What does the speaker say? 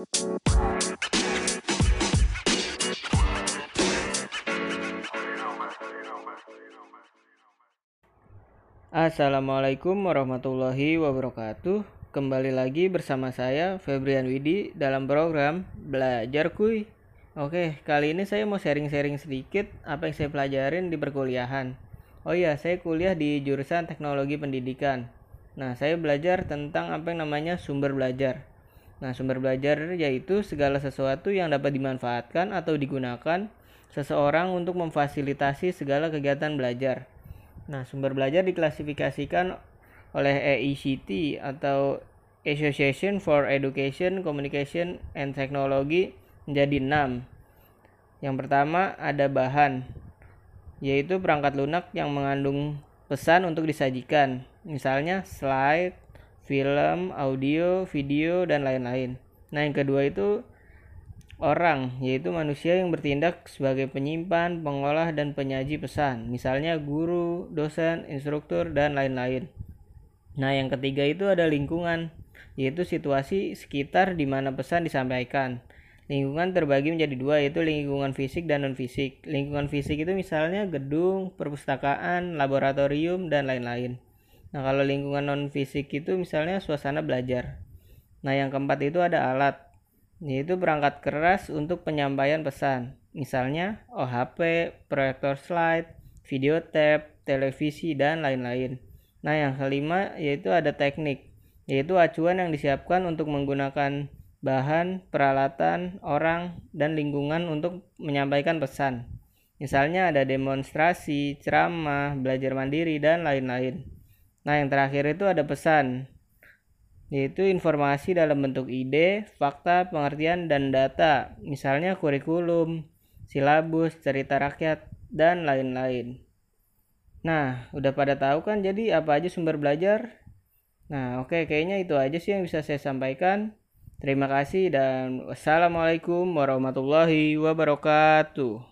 Assalamualaikum warahmatullahi wabarakatuh. Kembali lagi bersama saya Febrian Widi dalam program Belajar Kuy. Oke, kali ini saya mau sharing-sharing sedikit apa yang saya pelajarin di perkuliahan. Oh iya, saya kuliah di jurusan Teknologi Pendidikan. Nah, saya belajar tentang apa yang namanya sumber belajar. Nah, sumber belajar yaitu segala sesuatu yang dapat dimanfaatkan atau digunakan seseorang untuk memfasilitasi segala kegiatan belajar. Nah, sumber belajar diklasifikasikan oleh AECT atau Association for Education, Communication, and Technology menjadi enam. Yang pertama ada bahan, yaitu perangkat lunak yang mengandung pesan untuk disajikan, misalnya slide, film, audio, video, dan lain-lain. Nah, yang kedua itu orang, yaitu manusia yang bertindak sebagai penyimpan, pengolah, dan penyaji pesan, misalnya guru, dosen, instruktur, dan lain-lain. Nah, yang ketiga itu ada lingkungan, yaitu situasi sekitar di mana pesan disampaikan. Lingkungan terbagi menjadi dua, yaitu lingkungan fisik dan non-fisik. Lingkungan fisik itu misalnya gedung, perpustakaan, laboratorium, dan lain-lain. Nah, kalau lingkungan non-fisik itu misalnya suasana belajar. Nah, yang keempat itu ada alat, yaitu perangkat keras untuk penyampaian pesan. Misalnya OHP, proyektor slide, video tape, televisi, dan lain-lain. Nah, yang kelima yaitu ada teknik, yaitu acuan yang disiapkan untuk menggunakan bahan, peralatan, orang, dan lingkungan untuk menyampaikan pesan. Misalnya ada demonstrasi, ceramah, belajar mandiri, dan lain-lain. Nah, yang terakhir itu ada pesan, yaitu informasi dalam bentuk ide, fakta, pengertian, dan data, misalnya kurikulum, silabus, cerita rakyat, dan lain-lain. Nah, udah pada tahu kan jadi apa aja sumber belajar? Nah, oke, okay, kayaknya itu aja sih yang bisa saya sampaikan. Terima kasih dan wassalamualaikum warahmatullahi wabarakatuh.